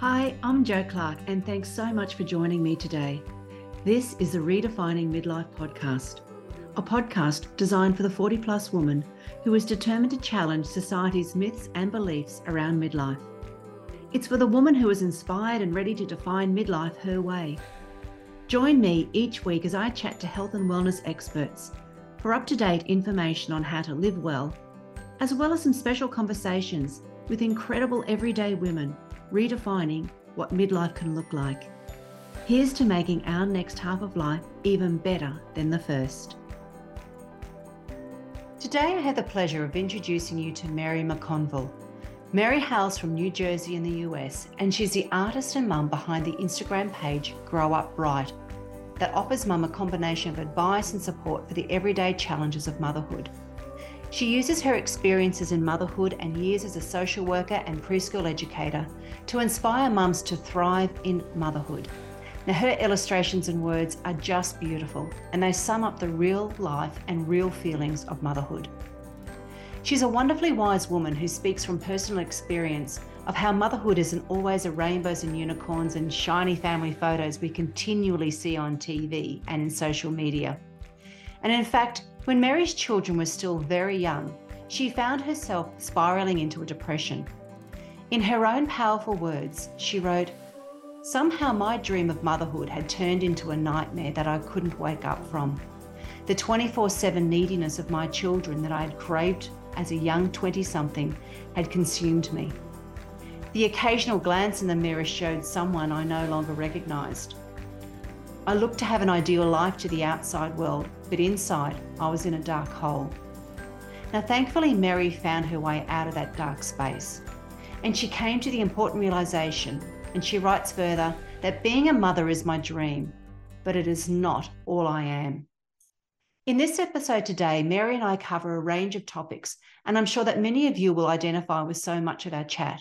Hi, I'm Jo Clark, and thanks so much for joining me today. This is the Redefining Midlife podcast, a podcast designed for the 40 plus woman who is determined to challenge society's myths and beliefs around midlife. It's for the woman who is inspired and ready to define midlife her way. Join me each week as I chat to health and wellness experts for up to date information on how to live well, as well as some special conversations with incredible everyday women redefining what midlife can look like. Here's to making our next half of life even better than the first. Today, I have the pleasure of introducing you to Mary McConville. Mary hails from New Jersey in the US, and she's the artist and mum behind the Instagram page Grow Up Brite, that offers mum a combination of advice and support for the everyday challenges of motherhood. She uses her experiences in motherhood and years as a social worker and preschool educator to inspire mums to thrive in motherhood. Now, her illustrations and words are just beautiful, and they sum up the real life and real feelings of motherhood. She's a wonderfully wise woman who speaks from personal experience of how motherhood isn't always a rainbows and unicorns and shiny family photos we continually see on TV and in social media. And in fact, when Mary's children were still very young, she found herself spiraling into a depression. In her own powerful words, she wrote, Somehow my dream of motherhood had turned into a nightmare that I couldn't wake up from. The 24 7 neediness of my children that I had craved as a young 20 something had consumed me. The occasional glance in the mirror showed someone I no longer recognised. I looked to have an ideal life to the outside world, but inside I was in a dark hole. Now, thankfully, Mary found her way out of that dark space. And she came to the important realization, and she writes further, that being a mother is my dream, but it is not all I am. In this episode today, Mary and I cover a range of topics, and I'm sure that many of you will identify with so much of our chat.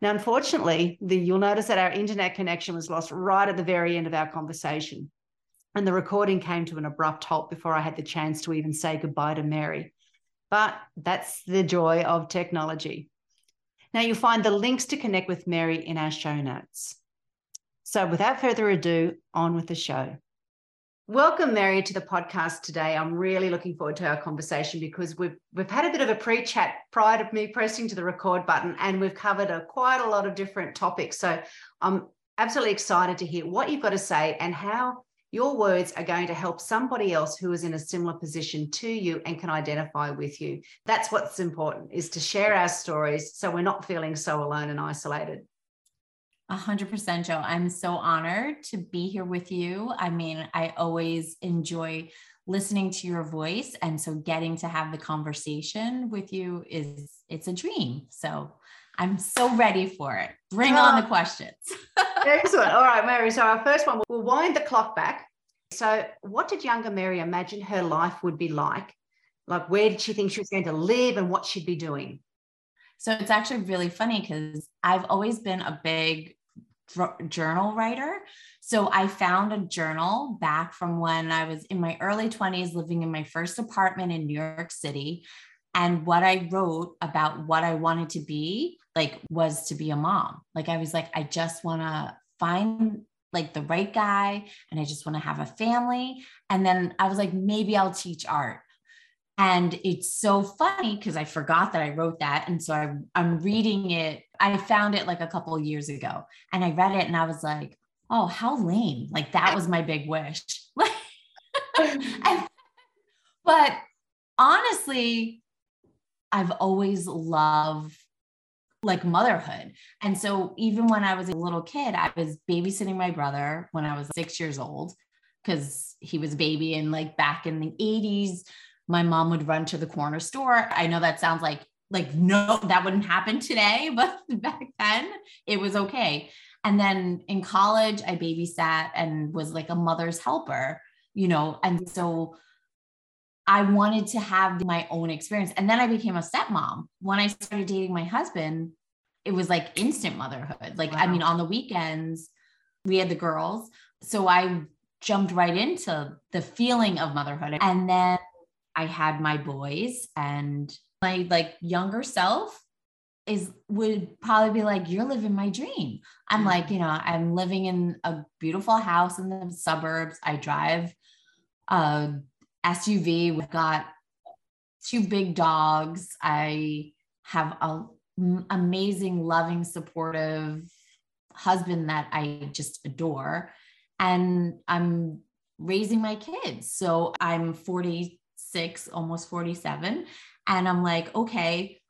Now, unfortunately, the, you'll notice that our internet connection was lost right at the very end of our conversation. And the recording came to an abrupt halt before I had the chance to even say goodbye to Mary. But that's the joy of technology. Now, you'll find the links to connect with Mary in our show notes. So, without further ado, on with the show. Welcome, Mary, to the podcast today. I'm really looking forward to our conversation because we've we've had a bit of a pre-chat prior to me pressing to the record button, and we've covered a, quite a lot of different topics. So I'm absolutely excited to hear what you've got to say and how your words are going to help somebody else who is in a similar position to you and can identify with you. That's what's important is to share our stories so we're not feeling so alone and isolated. A hundred percent, Jo. I'm so honored to be here with you. I mean, I always enjoy listening to your voice. And so getting to have the conversation with you is it's a dream. So I'm so ready for it. Bring on the ah. questions. Excellent. All right, Mary. So our first one, we'll wind the clock back. So what did younger Mary imagine her life would be like? Like where did she think she was going to live and what she'd be doing? So it's actually really funny because I've always been a big journal writer. So I found a journal back from when I was in my early 20s, living in my first apartment in New York City. And what I wrote about what I wanted to be like was to be a mom. Like I was like, I just want to find like the right guy and I just want to have a family. And then I was like, maybe I'll teach art. And it's so funny because I forgot that I wrote that. And so I, I'm reading it. I found it like a couple years ago and I read it and I was like, oh, how lame. Like that was my big wish. and, but honestly, I've always loved like motherhood. And so even when I was a little kid, I was babysitting my brother when I was six years old because he was a baby and like back in the 80s my mom would run to the corner store. I know that sounds like like no that wouldn't happen today, but back then it was okay. And then in college I babysat and was like a mother's helper, you know, and so I wanted to have my own experience. And then I became a stepmom. When I started dating my husband, it was like instant motherhood. Like, wow. I mean, on the weekends, we had the girls. So I jumped right into the feeling of motherhood. And then I had my boys and my like younger self is would probably be like you're living my dream i'm Mm-hmm. like you know i'm living in a beautiful house in the suburbs i drive a suv we've got two big dogs. I have a amazing loving supportive husband that i just adore. And i'm raising my kids. So i'm 46 almost 47 and i'm like okay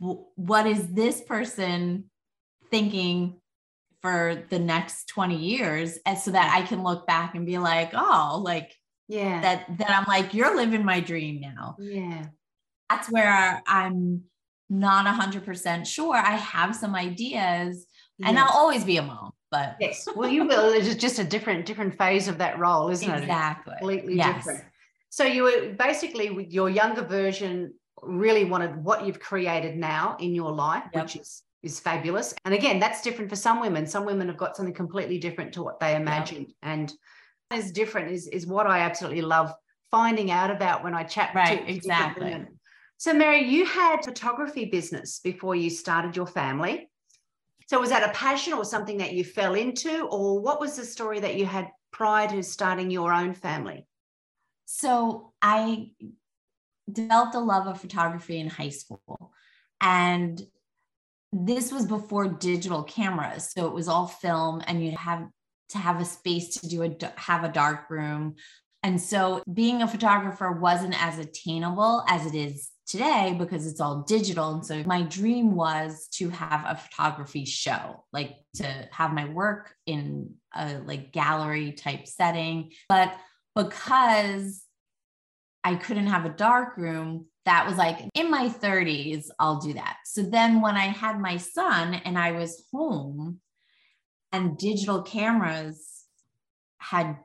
w- what is this person thinking for the next 20 years? And so that i can look back and be like oh like Yeah. that that i'm like you're living my dream now yeah. that's where i'm not 100% sure i have some ideas and i'll always be a mom but Yes. Well, you will. It's just a different different phase of that role, isn't it? exactly Completely Yes. different. So you were basically with your younger version really wanted what you've created now in your life, Yep. which is is fabulous. And again, that's different for some women. Some women have got something completely different to what they imagined. And is different is is what I absolutely love finding out about when I chat Right, to different exactly. women. So Mary, you had photography business before you started your family. So was that a passion or something that you fell into, or what was the story that you had prior to starting your own family? So I developed a love of photography in high school. And this was before digital cameras. So it was all film and you'd have to have a space to do a have a dark room. And so being a photographer wasn't as attainable as it is today because it's all digital. And so my dream was to have a photography show, like to have my work in a like gallery type setting. But because I couldn't have a dark room, that was like in my 30s, I'll do that. So then when I had my son and I was home and digital cameras had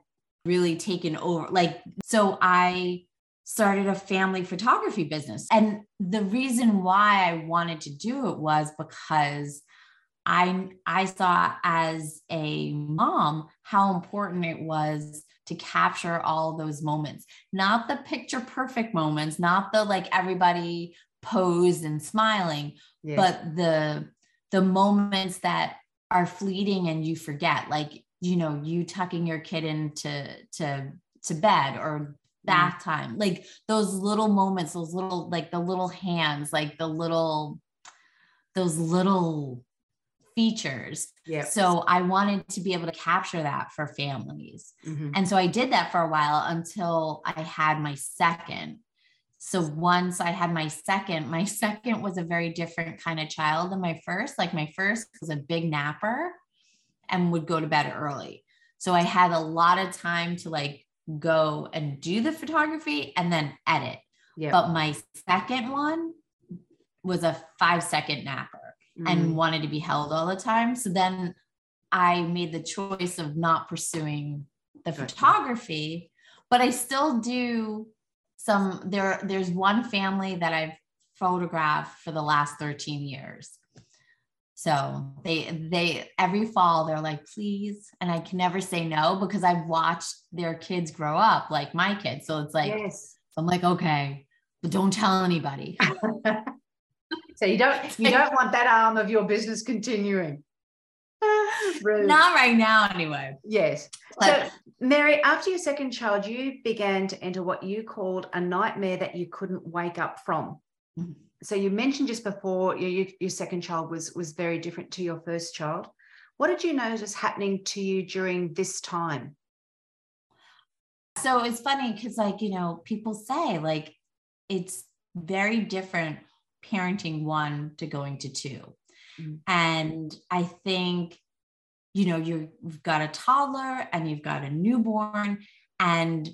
really taken over, like, so I started a family photography business. And the reason why I wanted to do it was because I I saw as a mom how important it was to capture all those moments, not the picture perfect moments, not the like everybody posed and smiling, but the the moments that are fleeting and you forget, like you know, you tucking your kid into to to bed or bath time, like those little moments, those little like the little hands, like the little those little features. yeah. So I wanted to be able to capture that for families. Mhm. And so I did that for a while until I had my second. So once I had my second, my second was a very different kind of child than my first. Like my first was a big napper and would go to bed early. So I had a lot of time to like go and do the photography and then edit. But my second one was a five second napper and Mm. wanted to be held all the time. So then I made the choice of not pursuing the Gotcha. photography, but I still do some there there's one family that I've photographed for the last 13 years. So they they every fall they're like please and I can never say no because I've watched their kids grow up like my kids. So it's like yes. I'm like okay, but don't tell anybody. so you don't you don't want that arm of your business continuing. Rude. Not right now anyway. Yes. So, Mary, after your second child, you began to enter what you called a nightmare that you couldn't wake up from. Mhm. So, you mentioned just before your, your, second child was was very different to your first child. What did you notice happening to you during this time? so it's funny because like you know people say like it's very different parenting one to going to 2 Mhm. and i think you know you've got a toddler and you've got a newborn and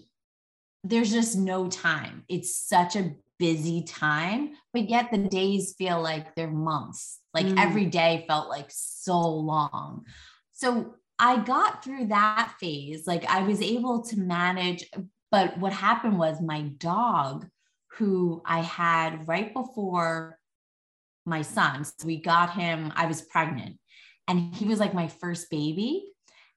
there's just no time it's such a busy time but yet the days feel like they're months like Mm. every day felt like so long so I got through that phase. Like I was able to manage, but what happened was my dog, who I had right before my son, so we got him, I was pregnant, and he was like my first baby.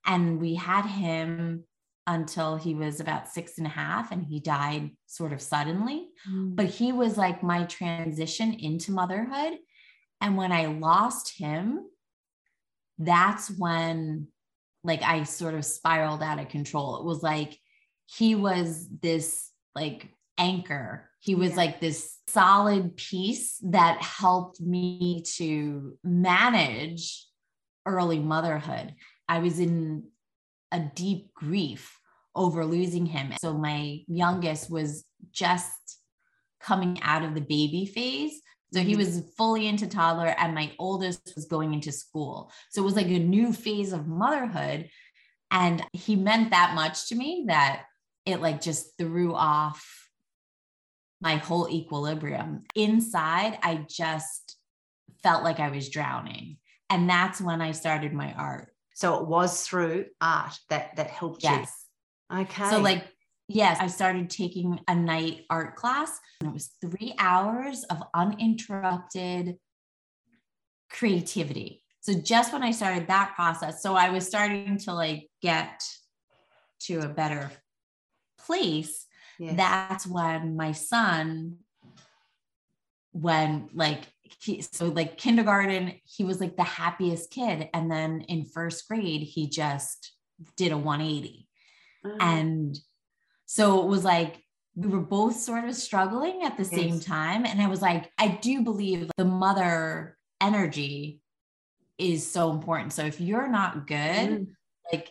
And we had him until he was about six and a half, and he died sort of suddenly. Mm. But he was like my transition into motherhood. And when I lost him, that's when like I sort of spiraled out of control. It was like he was this like anchor. He was yeah. like this solid piece that helped me to manage early motherhood. I was in a deep grief over losing him. So my youngest was just coming out of the baby phase. So he mm-hmm. was fully into toddler, and my oldest was going into school. So it was like a new phase of motherhood. And he meant that much to me that it like just threw off my whole equilibrium. Inside, I just felt like I was drowning. And that's when I started my art. So it was through art that that helped yes. you. Okay. So like yes, I started taking a night art class and it was 3 hours of uninterrupted creativity. So just when I started that process, so I was starting to like get to a better place. Yes. That's when my son when like he, so like kindergarten he was like the happiest kid and then in first grade he just did a 180 mm. and so it was like we were both sort of struggling at the yes. same time and i was like i do believe the mother energy is so important so if you're not good mm. like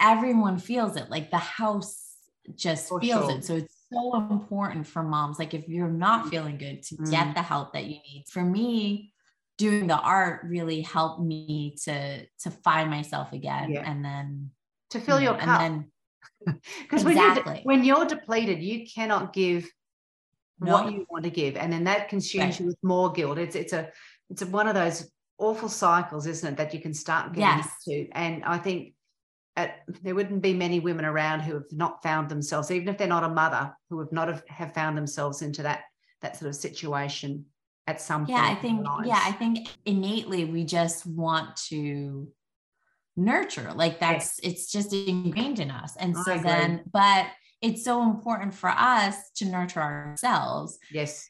everyone feels it like the house just For feels sure. it so it's so important for moms. Like if you're not feeling good to mm. get the help that you need. For me, doing the art really helped me to to find myself again yeah. and then to fill you know, your cup. Because exactly. when, you're, when you're depleted, you cannot give no. what you want to give. And then that consumes right. you with more guilt. It's it's a it's a, one of those awful cycles, isn't it, that you can start getting yes. into. And I think at, there wouldn't be many women around who have not found themselves, even if they're not a mother, who have not have, have found themselves into that that sort of situation at some yeah, point. Yeah, I think yeah, I think innately we just want to nurture. Like that's yes. it's just ingrained in us. And so then, but it's so important for us to nurture ourselves. Yes.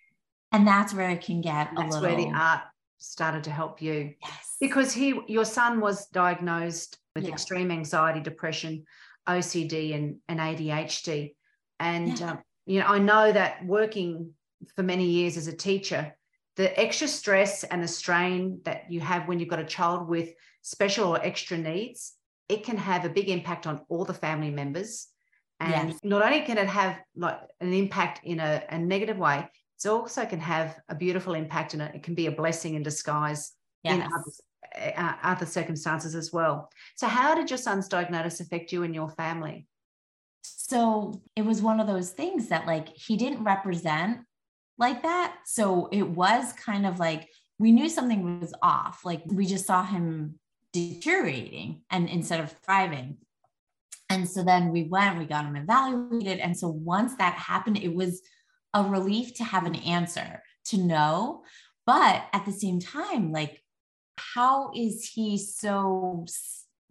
And that's where it can get and a little where the art started to help you. Yes. Because he your son was diagnosed with yeah. extreme anxiety, depression, OCD, and, and ADHD. And, yeah. um, you know, I know that working for many years as a teacher, the extra stress and the strain that you have when you've got a child with special or extra needs, it can have a big impact on all the family members. And yes. not only can it have like an impact in a, a negative way, it also can have a beautiful impact and it can be a blessing in disguise yes. in others, uh, other circumstances as well. So, how did your son's diagnosis affect you and your family? So, it was one of those things that, like, he didn't represent like that. So, it was kind of like we knew something was off. Like, we just saw him deteriorating and instead of thriving. And so then we went, we got him evaluated. And so once that happened, it was a relief to have an answer, to know. But at the same time, like how is he so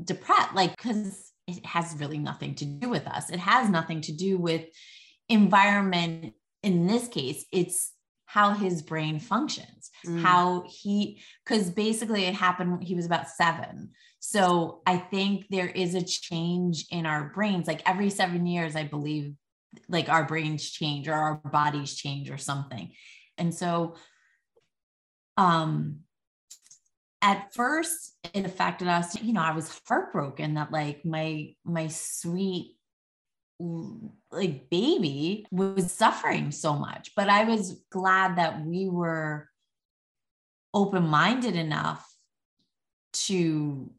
depressed? Like, because it has really nothing to do with us. It has nothing to do with environment. In this case, it's how his brain functions, mm. how he, because basically it happened, when he was about seven. So I think there is a change in our brains. Like every seven years, I believe, like our brains change or our bodies change or something. And so, um, at first it affected us you know i was heartbroken that like my my sweet like baby was suffering so much but i was glad that we were open-minded enough to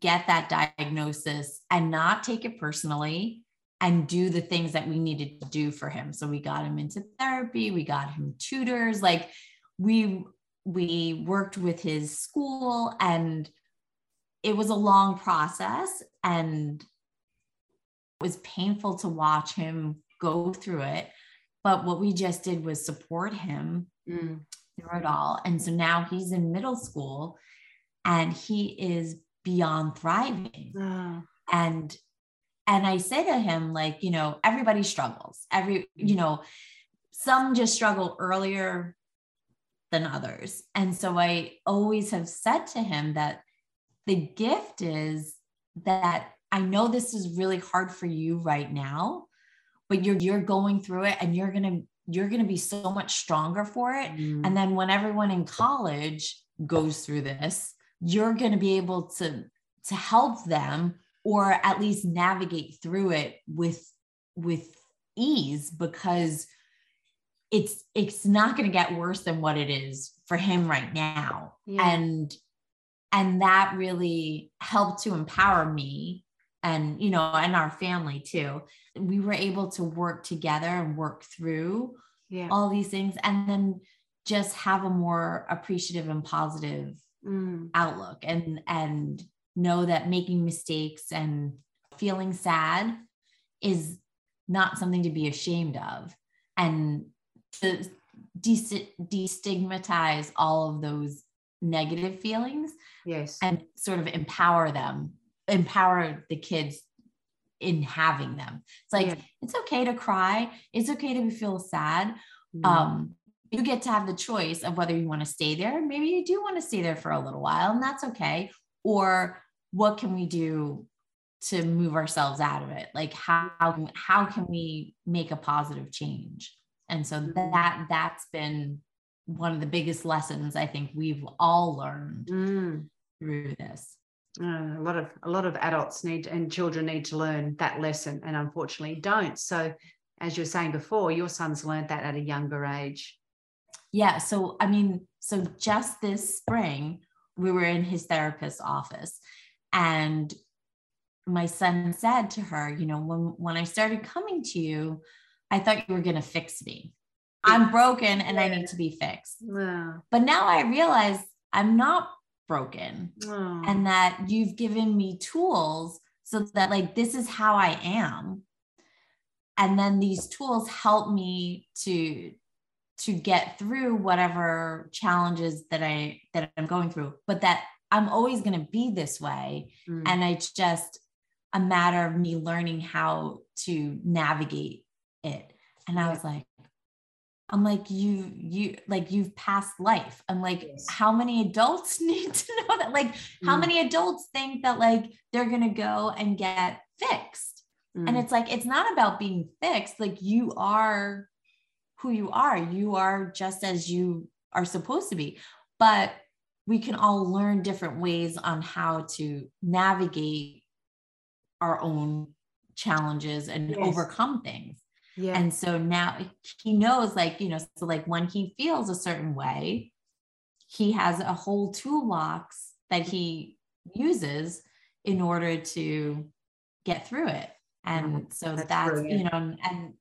get that diagnosis and not take it personally and do the things that we needed to do for him so we got him into therapy we got him tutors like we we worked with his school and it was a long process and it was painful to watch him go through it but what we just did was support him mm. through it all and so now he's in middle school and he is beyond thriving uh. and and i say to him like you know everybody struggles every you know some just struggle earlier than others. And so I always have said to him that the gift is that I know this is really hard for you right now, but you're you're going through it and you're going to you're going to be so much stronger for it. Mm. And then when everyone in college goes through this, you're going to be able to to help them or at least navigate through it with with ease because it's it's not going to get worse than what it is for him right now yeah. and and that really helped to empower me and you know and our family too we were able to work together and work through yeah. all these things and then just have a more appreciative and positive mm. outlook and and know that making mistakes and feeling sad is not something to be ashamed of. And to destigmatize all of those negative feelings yes. and sort of empower them empower the kids in having them. It's like yeah. it's okay to cry. It's okay to feel sad. Mm. um you get to have the choice of whether you want to stay there. Maybe you do want to stay there for a little while and that's okay. Or what can we do to move ourselves out of it? Like how how can we make a positive change? And so mm-hmm. that that's been one of the biggest lessons i think we've all learned mm. through this. Uh, a lot of a lot of adults need and children need to learn that lesson and unfortunately don't. So as you were saying before your son's learned that at a younger age. Yeah so i mean so just this spring we were in his therapist's office and my son said to her, you know, when when I started coming to you, I thought you were going to fix me. I'm broken and yeah. I need to be fixed. Yeah. But now I realize I'm not broken oh. and that you've given me tools so that like this is how I am. And then these tools help me to to get through whatever challenges that I that I'm going through, but that I'm always going to be this way. Mm. And it's just a matter of me learning how to navigate it. And. I was like, I'm like, you, you, like, you've passed life. I'm like, yes. how many adults need to know that? Like, mm. how many adults think that, like, they're going to go and get fixed? Mm. And it's like, it's not about being fixed. Like, you are who you are. You are just as you are supposed to be. But we can all learn different ways on how to navigate our own challenges and yes. overcome things. Yeah. And so now he knows, like, you know, so like when he feels a certain way, he has a whole toolbox that he uses in order to get through it. And so that's, that's you know, and, and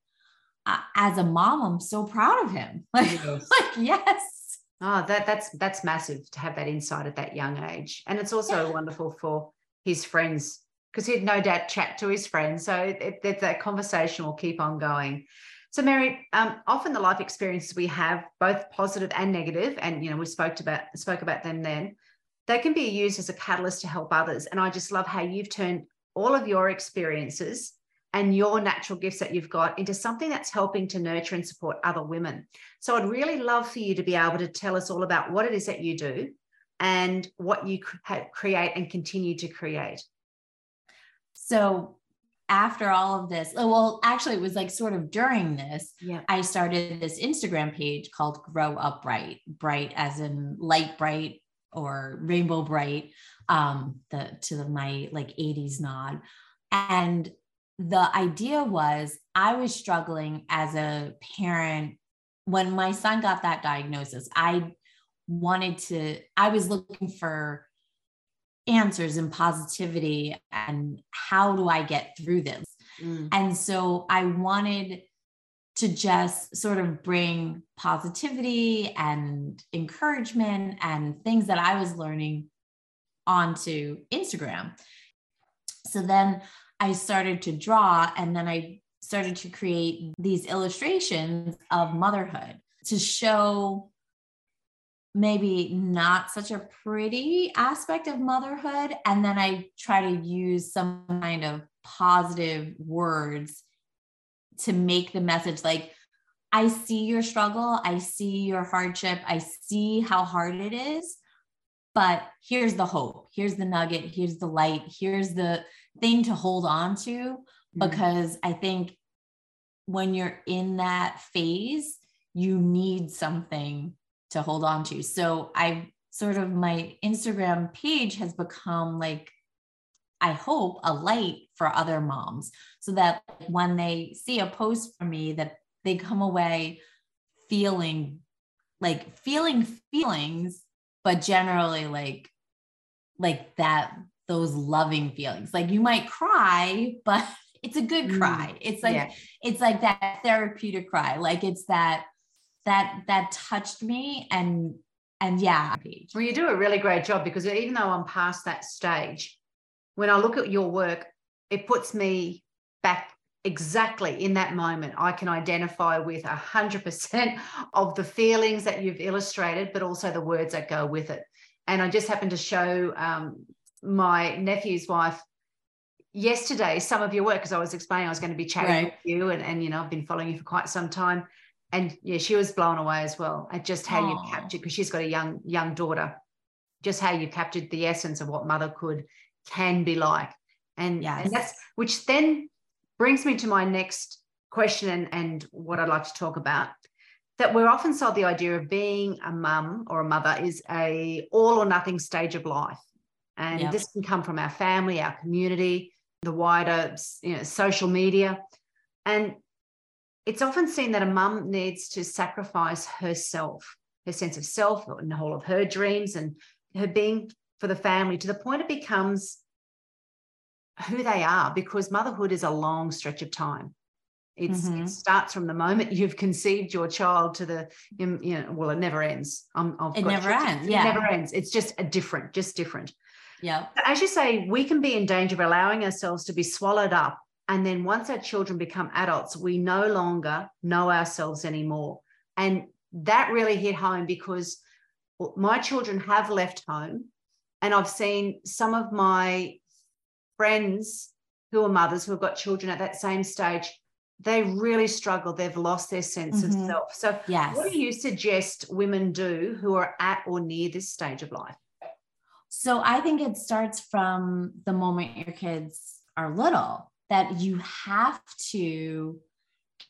uh, as a mom, I'm so proud of him. Like, yes. like yes, Oh, that that's that's massive to have that insight at that young age, and it's also wonderful for his friends because he'd no doubt chat to his friends. So it, it, that conversation will keep on going. So, Mary, um, often the life experiences we have, both positive and negative, and you know we spoke about spoke about them then, they can be used as a catalyst to help others. And I just love how you've turned all of your experiences and your natural gifts that you've got into something that's helping to nurture and support other women. So I'd really love for you to be able to tell us all about what it is that you do and what you create and continue to create. So after all of this, oh, well, actually, it was like sort of during this, yeah. I started this Instagram page called Grow Up Brite, bright as in Lite-Brite or Rainbow Brite, um, the to the, my like 80s nod. And the idea was I was struggling as a parent when my son got that diagnosis. I wanted to, I was looking for answers and positivity and how do I get through this? Mm. And so I wanted to just sort of bring positivity and encouragement and things that I was learning onto Instagram. So then I started to draw and then I started to create these illustrations of motherhood to show maybe not such a pretty aspect of motherhood. And then I try to use some kind of positive words to make the message like, I see your struggle, I see your hardship, I see how hard it is. But here's the hope. Here's the nugget. Here's the light. Here's the thing to hold on to. Mm-hmm. Because I think when you're in that phase, you need something to hold on to. So I sort of my Instagram page has become like, I hope, a light for other moms so that when they see a post from me that they come away feeling like feeling feelings but generally like like that those loving feelings. Like you might cry but it's a good mm, cry. It's like yeah. it's like that therapeutic cry. Like it's that that that touched me and and yeah. Well you do a really great job because even though i'm past that stage when i look at your work it puts me back exactly in that moment. I can identify with a 100% of the feelings that you've illustrated but also the words that go with it. And i just happened to show um, my nephew's wife yesterday some of your work because i was explaining i was going to be chatting right. with you and, and you know i've been following you for quite some time and yeah she was blown away as well at just how Aww. you captured because she's got a young young daughter just how you captured the essence of what motherhood can be like and, yes. and that's which then brings me to my next question and, and what I'd like to talk about. That we're often sold the idea of being a mum or a mother is a all or nothing stage of life. And yep. this can come from our family, our community, the wider you know, social media. And it's often seen that a mum needs to sacrifice herself, her sense of self, and the whole of her dreams and her being for the family to the point it becomes who they are because motherhood is a long stretch of time. It's, mm-hmm. It starts from the moment you've conceived your child to the, you know, well, it never ends. Um, it never ends. Yeah. It never ends. It's just a different, just different. Yeah. As you say, we can be in danger of allowing ourselves to be swallowed up. And then once our children become adults, we no longer know ourselves anymore. And that really hit home because my children have left home. And I've seen some of my friends who are mothers who have got children at that same stage they really struggle they've lost their sense mm-hmm. of self so yes. what do you suggest women do who are at or near this stage of life so i think it starts from the moment your kids are little that you have to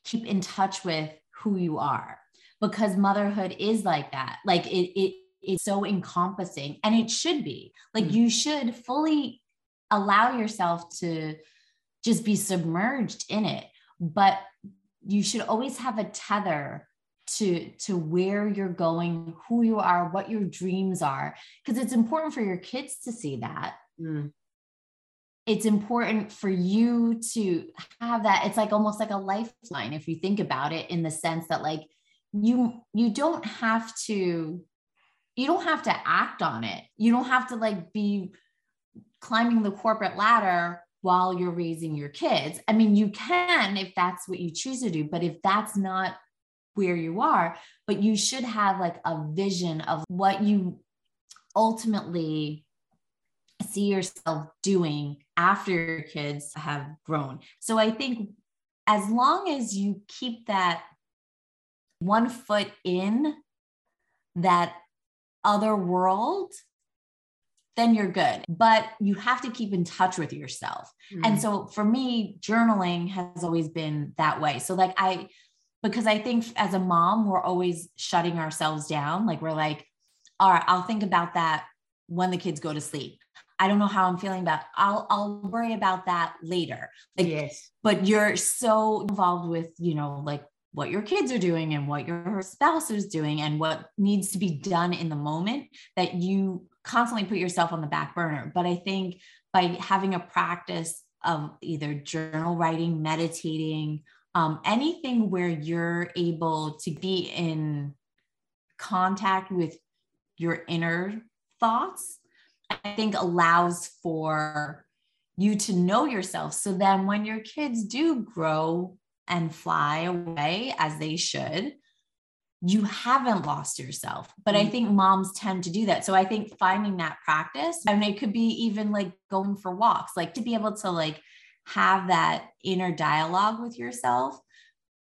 keep in touch with who you are because motherhood is like that like it it it's so encompassing and it should be like mm-hmm. you should fully allow yourself to just be submerged in it but you should always have a tether to to where you're going who you are what your dreams are because it's important for your kids to see that mm. it's important for you to have that it's like almost like a lifeline if you think about it in the sense that like you you don't have to you don't have to act on it you don't have to like be climbing the corporate ladder while you're raising your kids. I mean, you can if that's what you choose to do, but if that's not where you are, but you should have like a vision of what you ultimately see yourself doing after your kids have grown. So I think as long as you keep that one foot in that other world then you're good. But you have to keep in touch with yourself. Mm-hmm. And so for me, journaling has always been that way. So, like, I, because I think as a mom, we're always shutting ourselves down. Like, we're like, all right, I'll think about that when the kids go to sleep. I don't know how I'm feeling about. I'll I'll worry about that later. Like, yes. But you're so involved with, you know, like what your kids are doing and what your spouse is doing and what needs to be done in the moment that you constantly put yourself on the back burner. But I think by having a practice of either journal writing, meditating, um, anything where you're able to be in contact with your inner thoughts, I think allows for you to know yourself. So then when your kids do grow and fly away as they should, you haven't lost yourself. But I mm. think moms tend to do that. So I think finding that practice, and it could be even like going for walks, like to be able to like have that inner dialogue with yourself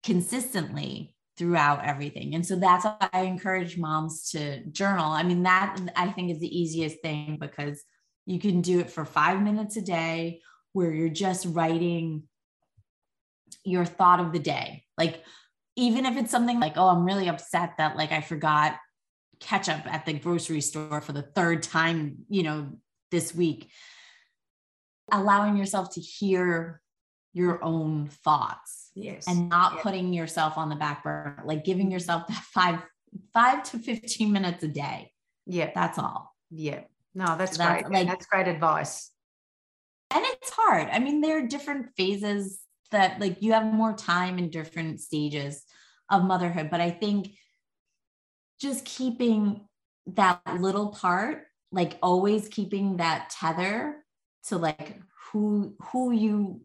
consistently throughout everything. And so that's why I encourage moms to journal. I mean, that I think is the easiest thing because you can do it for five minutes a day where you're just writing your thought of the day. Like, even if it's something like, oh, I'm really upset that like I forgot ketchup at the grocery store for the third time, you know, this week. Allowing yourself to hear your own thoughts. Yes. And not putting yourself on the back burner, like giving mm-hmm. yourself that five, five to 15 minutes a day. Yeah. That's all. Yeah. No, that's, so that's great. Like, that's great advice. And it's hard. I mean, there are different phases that like you have more time in different stages of motherhood, but I think just keeping that little part, like always keeping that tether to like who who you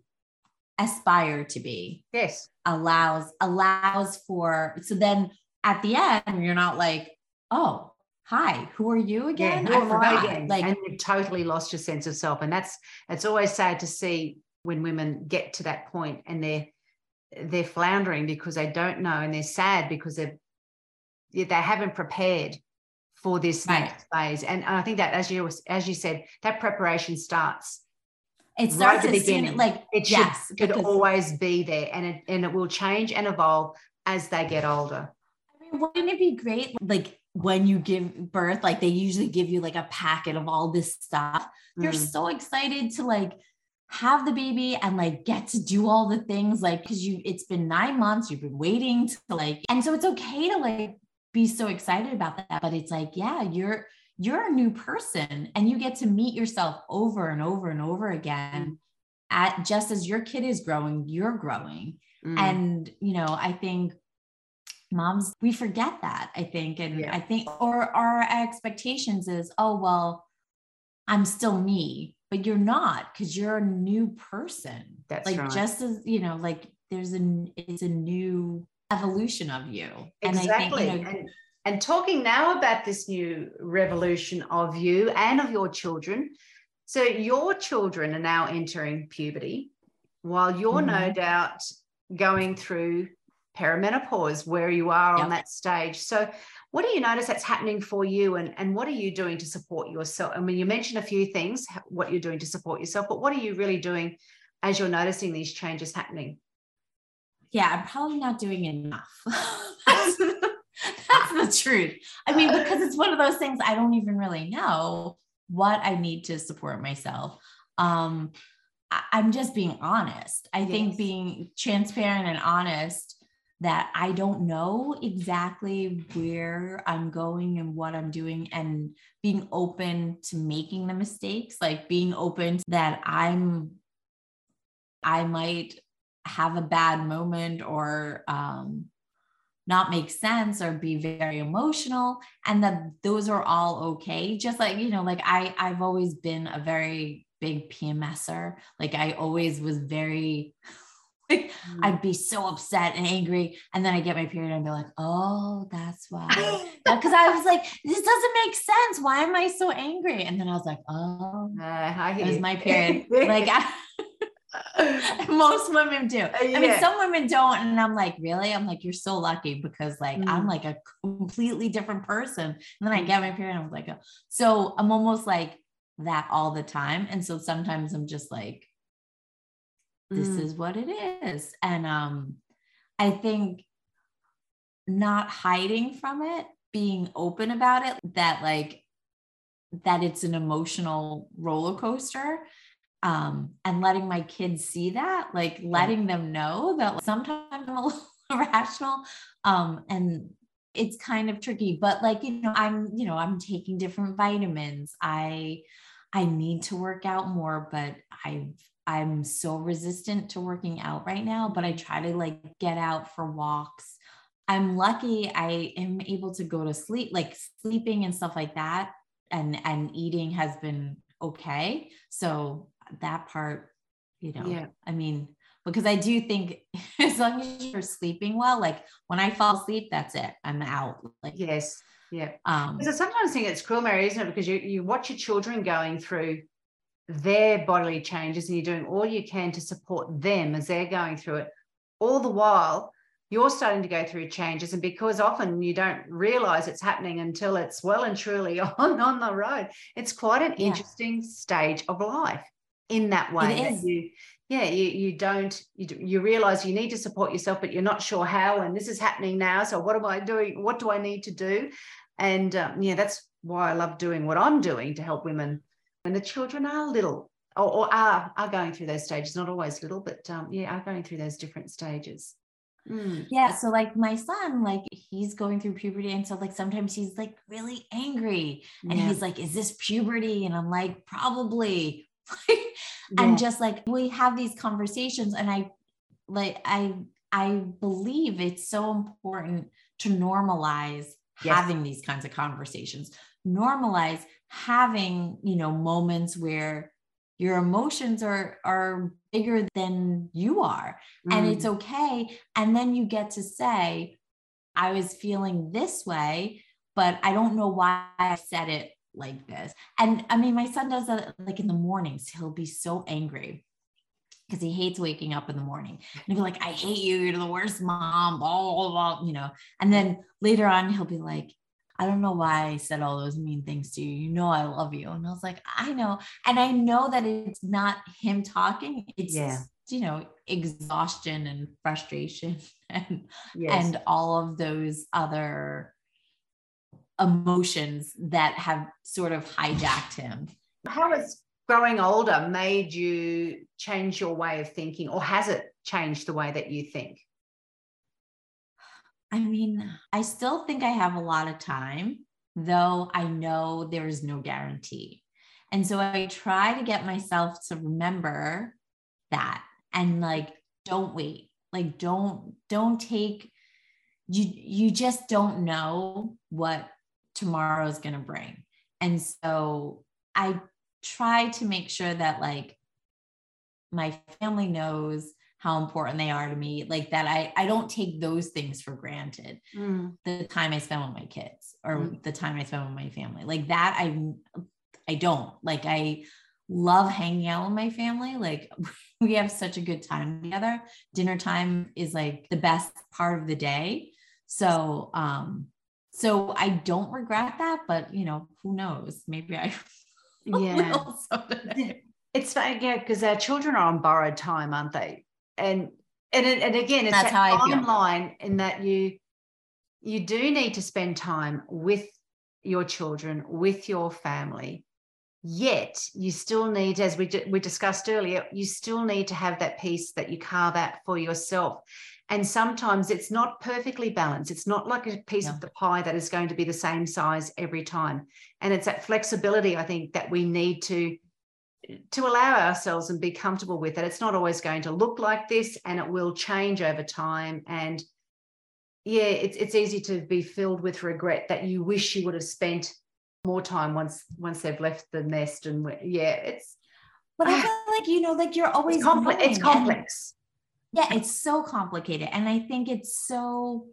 aspire to be. Yes. Allows allows for so then at the end you're not like, oh, hi, who are you again? Yeah, who I forgot. Again? Like and you've totally lost your sense of self. And that's it's always sad to see when women get to that point and they're they're floundering because they don't know and they're sad because they're they haven't prepared for this right. next phase. And I think that as you as you said, that preparation starts. It starts right at the beginning. like it should, yes, should always be there, and it and it will change and evolve as they get older. I mean, wouldn't it be great? Like when you give birth, like they usually give you like a packet of all this stuff. Mm. You're so excited to like have the baby and like get to do all the things like because you it's been nine months you've been waiting to like and so it's okay to like be so excited about that but it's like yeah you're you're a new person and you get to meet yourself over and over and over again mm. at just as your kid is growing you're growing mm. and you know i think moms we forget that i think and yeah. i think or our expectations is oh well i'm still me but you're not because you're a new person. That's like right. just as you know, like there's a it's a new evolution of you. Exactly. And, I think, you know, and, and talking now about this new revolution of you and of your children. So your children are now entering puberty, while you're mm-hmm. no doubt going through perimenopause where you are yep. on that stage. So what do you notice that's happening for you and, and what are you doing to support yourself? I mean, you mentioned a few things, what you're doing to support yourself, but what are you really doing as you're noticing these changes happening? Yeah, I'm probably not doing enough. that's, that's the truth. I mean, because it's one of those things I don't even really know what I need to support myself. Um, I, I'm just being honest. I yes. think being transparent and honest that I don't know exactly where I'm going and what I'm doing and being open to making the mistakes, like being open that I'm I might have a bad moment or um not make sense or be very emotional and that those are all okay just like you know like i i've always been a very big pmser like i always was very like mm. I'd be so upset and angry. And then I get my period and I'd be like, oh, that's why. Because I was like, this doesn't make sense. Why am I so angry? And then I was like, oh, uh, it was my period. like I, most women do. Uh, yeah. I mean, some women don't. And I'm like, really? I'm like, you're so lucky because like mm. I'm like a completely different person. And then I mm. get my period and I'm like, oh. so I'm almost like that all the time. And so sometimes I'm just like, this mm. is what it is and um i think not hiding from it being open about it that like that it's an emotional roller coaster um and letting my kids see that like letting them know that sometimes i'm a little irrational um and it's kind of tricky but like you know i'm you know i'm taking different vitamins i i need to work out more but i've I'm so resistant to working out right now, but I try to like get out for walks. I'm lucky I am able to go to sleep, like sleeping and stuff like that. And and eating has been okay. So that part, you know, yeah. I mean, because I do think as long as you're sleeping well, like when I fall asleep, that's it. I'm out. Like yes. Yeah. Um, because I sometimes think it's cruel, Mary, isn't it? Because you, you watch your children going through their bodily changes and you're doing all you can to support them as they're going through it all the while you're starting to go through changes and because often you don't realize it's happening until it's well and truly on on the road it's quite an yeah. interesting stage of life in that way that you yeah you, you don't you, you realize you need to support yourself but you're not sure how and this is happening now so what am i doing what do i need to do and um, yeah that's why i love doing what i'm doing to help women when the children are little or, or are are going through those stages not always little but um, yeah are going through those different stages Mm. Yeah. So like my son, like he's going through puberty. And so like sometimes he's like really angry and yeah. he's like, is this puberty? And I'm like, probably. yeah. And just like we have these conversations and I like I I believe it's so important to normalize yes. having these kinds of conversations. Normalize having, you know, moments where your emotions are are bigger than you are mm. and it's mm. okay and then you get to say i was feeling this way but i don't know why i said it like this and i mean my son does that like in the mornings he'll be so angry because he hates waking up in the morning and he'll be like i hate you you're the worst mom blah, blah, blah, you know and then later on he'll be like I don't know why I said all those mean things to you. You know, I love you. And I was like, I know. And I know that it's not him talking. It's, yeah. you know, exhaustion and frustration and, yes. and all of those other emotions that have sort of hijacked him. How has growing older made you change your way of thinking or has it changed the way that you think? I mean, I still think I have a lot of time, though I know there is no guarantee. And so I try to get myself to remember that and like, don't wait. Like, don't, don't take, you, you just don't know what tomorrow is going to bring. And so I try to make sure that like my family knows how important they are to me like that i i don't take those things for granted mm. the time i spend with my kids or mm. the time i spend with my family like that i i don't like i love hanging out with my family like we have such a good time together dinner time is like the best part of the day so um so i don't regret that but you know who knows? Maybe i yeah. it's funny yeah because our children are on borrowed time aren't they? And and and again it's That's that fine line in that you you do need to spend time with your children with your family yet you still need as we, we discussed earlier you still need to have that piece that you carve out for yourself. And sometimes it's not perfectly balanced. It's not like a piece of the pie that is going to be the same size every time. And it's that flexibility i think that we need to to allow ourselves and be comfortable with that. It's not always going to look like this and it will change over time. And yeah, it's it's easy to be filled with regret that you wish you would have spent more time once once they've left the nest. And yeah, it's but I feel like you know, like you're always it's, compl- it's complex. And, yeah, it's so complicated. And I think it's so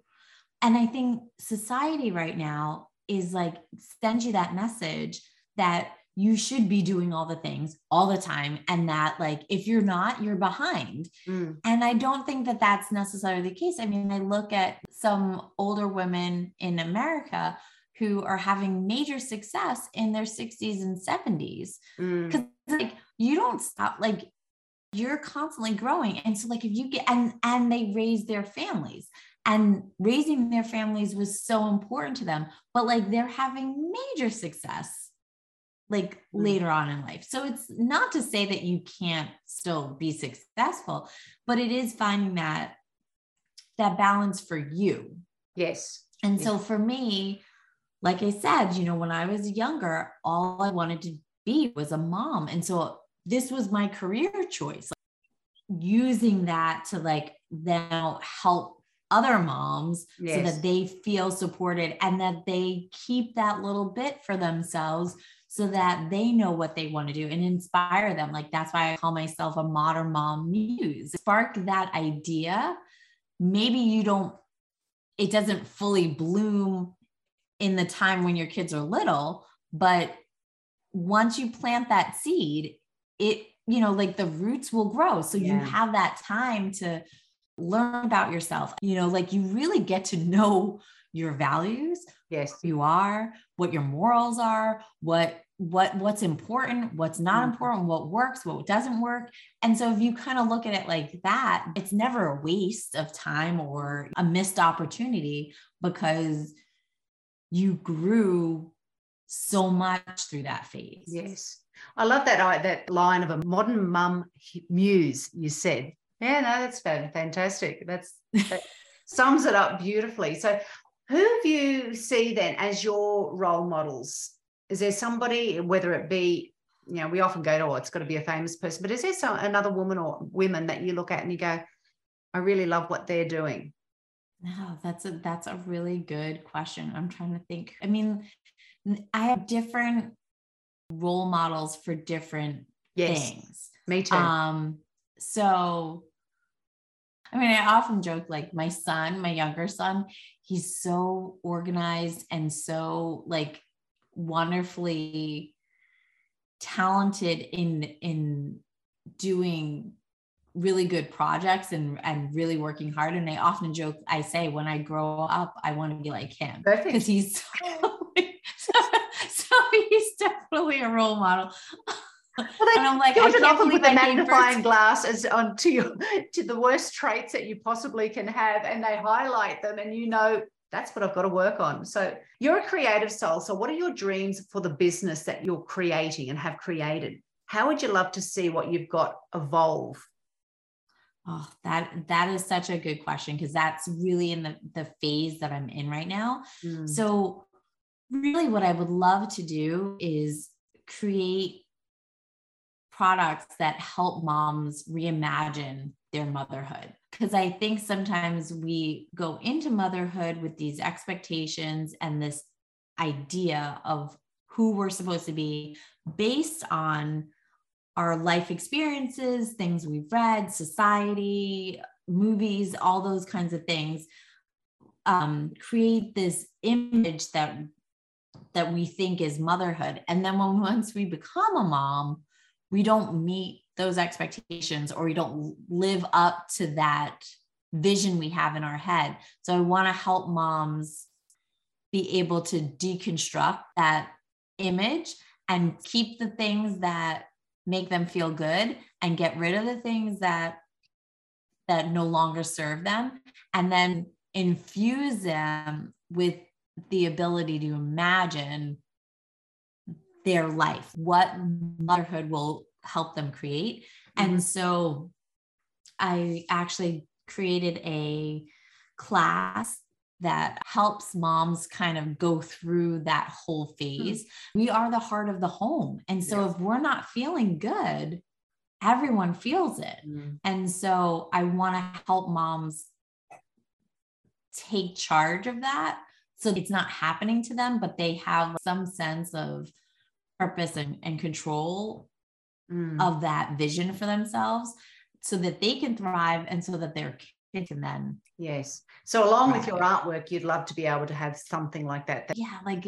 and I think society right now is like sends you that message that you should be doing all the things all the time and that like if you're not you're behind mm. and i don't think that that's necessarily the case i mean i look at some older women in america who are having major success in their 60s and 70s because mm. like you don't stop like you're constantly growing and so like if you get and and they raise their families and raising their families was so important to them but like they're having major success like mm-hmm. later on in life. So it's not to say that you can't still be successful, but it is finding that that balance for you. Yes. And yes. so for me, like I said, you know, when I was younger, all I wanted to be was a mom. And so this was my career choice. Using that to like now help other moms yes. so that they feel supported and that they keep that little bit for themselves so that they know what they want to do and inspire them. Like that's why I call myself a modern mom muse. Spark that idea. Maybe you don't, it doesn't fully bloom in the time when your kids are little, but once you plant that seed, it, you know, like the roots will grow. So yeah. you have that time to learn about yourself. You know, like you really get to know your values, yes, you are, what your morals are, what what what's important, what's not mm-hmm. important, what works, what doesn't work. And so if you kind of look at it like that, it's never a waste of time or a missed opportunity because you grew so much through that phase. Yes. I love that that line of a modern mum muse you said. Yeah, no, that's fantastic. That's that sums it up beautifully. So who do you see then as your role models? Is there somebody, whether it be, you know, we often go to, oh, it's got to be a famous person, but is there some, another woman or women that you look at and you go, I really love what they're doing? No, that's a that's a really good question. I'm trying to think. I mean, I have different role models for different yes, things. Me too. Um, so I mean, I often joke like my son, my younger son, he's so organized and so like wonderfully talented in in doing really good projects and and really working hard and i often joke i say when i grow up i want to be like him because he's so, so, he's definitely a role model well, they, and I'm like, I can't put the magnifying glass as onto your to the worst traits that you possibly can have, and they highlight them, and you know that's what I've got to work on. So you're a creative soul. So what are your dreams for the business that you're creating and have created? How would you love to see what you've got evolve? Oh, that that is such a good question because that's really in the the phase that I'm in right now. Mm. So really what I would love to do is create products that help moms reimagine their motherhood. Because I think sometimes we go into motherhood with these expectations and this idea of who we're supposed to be based on our life experiences, things we've read, society, movies, all those kinds of things. Um, create this image that that we think is motherhood and then when once we become a mom we don't meet those expectations or we don't live up to that vision we have in our head. So I want to help moms be able to deconstruct that image and keep the things that make them feel good and get rid of the things that that no longer serve them and then infuse them with the ability to imagine their life, what motherhood will help them create. Mm-hmm. And so I actually created a class that helps moms kind of go through that whole hmm. phase. Mm-hmm. We are the heart of the home. And so yes. if we're not feeling good, everyone feels it. Mm-hmm. And so I want to help moms take charge of that so it's not happening to them, but they have some sense of purpose and, and control mm. of that vision for themselves so that they can thrive and so that their kids can then yes so along thrive. with your artwork you'd love to be able to have something like that, that- yeah like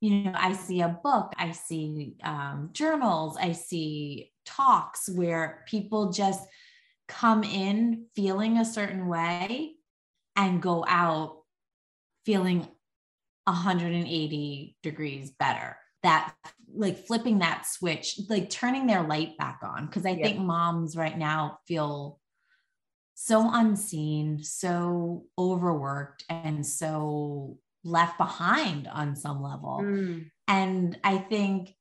you know i see a book i see um, journals i see talks where people just come in feeling a certain way and go out feeling 180 degrees better that like flipping that switch, like turning their light back on. Cause I yeah. think moms right now feel so unseen, so overworked, and so left behind on some level. Mm. And I think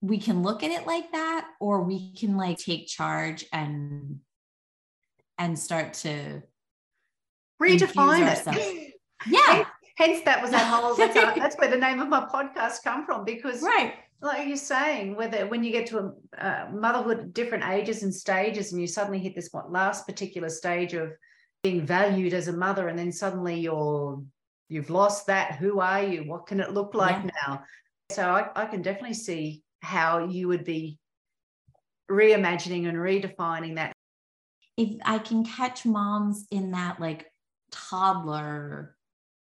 we can look at it like that, or we can like take charge and and start to redefine it. Yeah hence that was that whole. That's, that's where the name of my podcast come from because right like you're saying whether when you get to a uh, motherhood different ages and stages and you suddenly hit this what last particular stage of being valued as a mother and then suddenly you're you've lost that who are you? What can it look like yeah. now? So I, I can definitely see how you would be reimagining and redefining that. If i can catch moms in that like toddler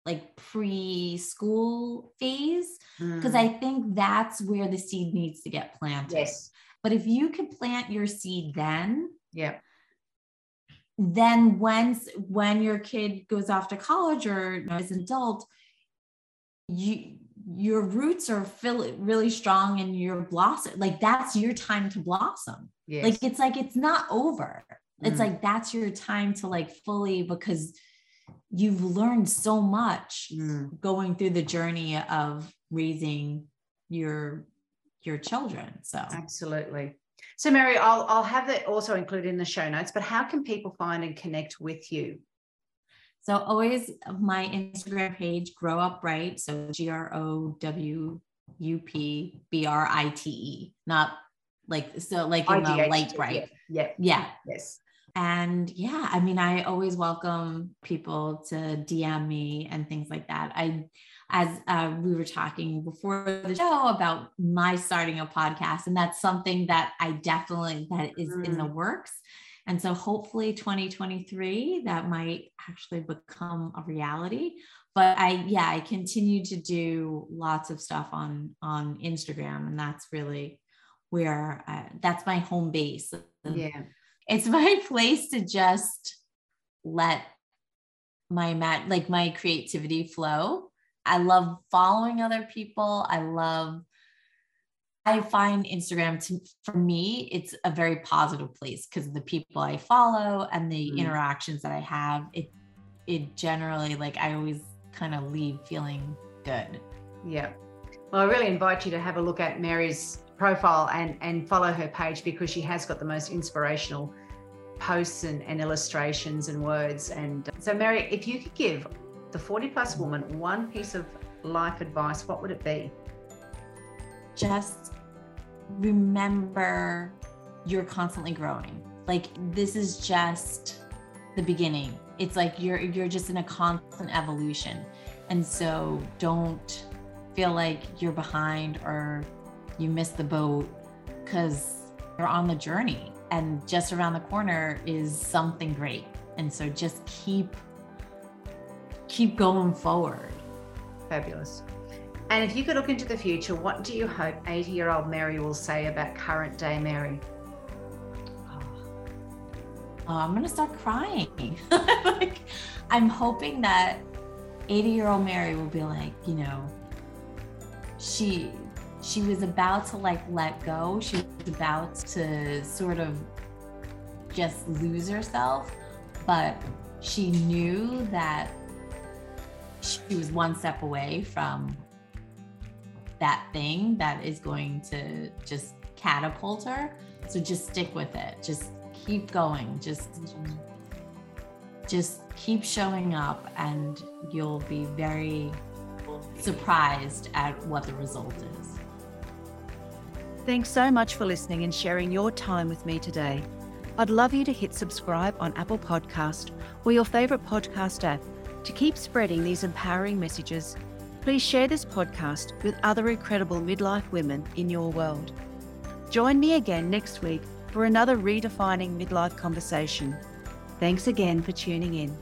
like preschool phase because mm. I think that's where the seed needs to get planted. Yes. But if you can plant your seed then, yeah. then once when your kid goes off to college or is an adult, you your roots are feel really strong and you're blossom like that's your time to blossom yes. like it's like it's not over mm. it's like that's your time to like fully because you've learned so much mm. going through the journey of raising your your children so absolutely so mary i'll i'll have that also included in the show notes but how can people find and connect with you so always my Instagram page, Grow Up Brite. So G R O W U P B R I T E, not like so like in the Lite-Brite. Yeah. yeah. Yeah. Yes. And yeah, I mean, I always welcome people to DM me and things like that. I, as uh, we were talking before the show about my starting a podcast, and that's something that I definitely that is mm. in the mm. works. And so hopefully 2023 that might actually become a reality. But I yeah, I continue to do lots of stuff on on Instagram and that's really where I, that's my home base. Yeah. It's my place to just let my mat like my creativity flow. I love following other people. I love I find Instagram to, for me, it's a very positive place because of the people I follow and the mm. interactions that I have, it it generally like I always kind of leave feeling good. Yeah. Well, I really invite you to have a look at Mary's profile and and follow her page because she has got the most inspirational posts and, and illustrations and words. And uh, so, Mary, if you could give the 40 plus woman one piece of life advice, what would it be? just remember you're constantly growing. Like this is just the beginning. It's like you're you're just in a constant evolution. And so don't feel like you're behind or you missed the boat cuz you're on the journey and just around the corner is something great. And so just keep keep going forward. Fabulous. And if you could look into the future, what do you hope 80 year old Mary will say about current day Mary? Oh, oh I'm going to start crying. like, I'm hoping that 80 year old Mary will be like, you know, she she was about to like let go she about to sort of just lose herself but she knew that she was one step away from that thing that is going to just catapult her. So just stick with it. Just keep going. Just just keep showing up and you'll be very surprised at what the result is. Thanks so much for listening and sharing your time with me today. I'd love you to hit subscribe on Apple Podcast or your favorite podcast app to keep spreading these empowering messages Please share this podcast with other incredible midlife women in your world. Join me again next week for another redefining midlife conversation. Thanks again for tuning in.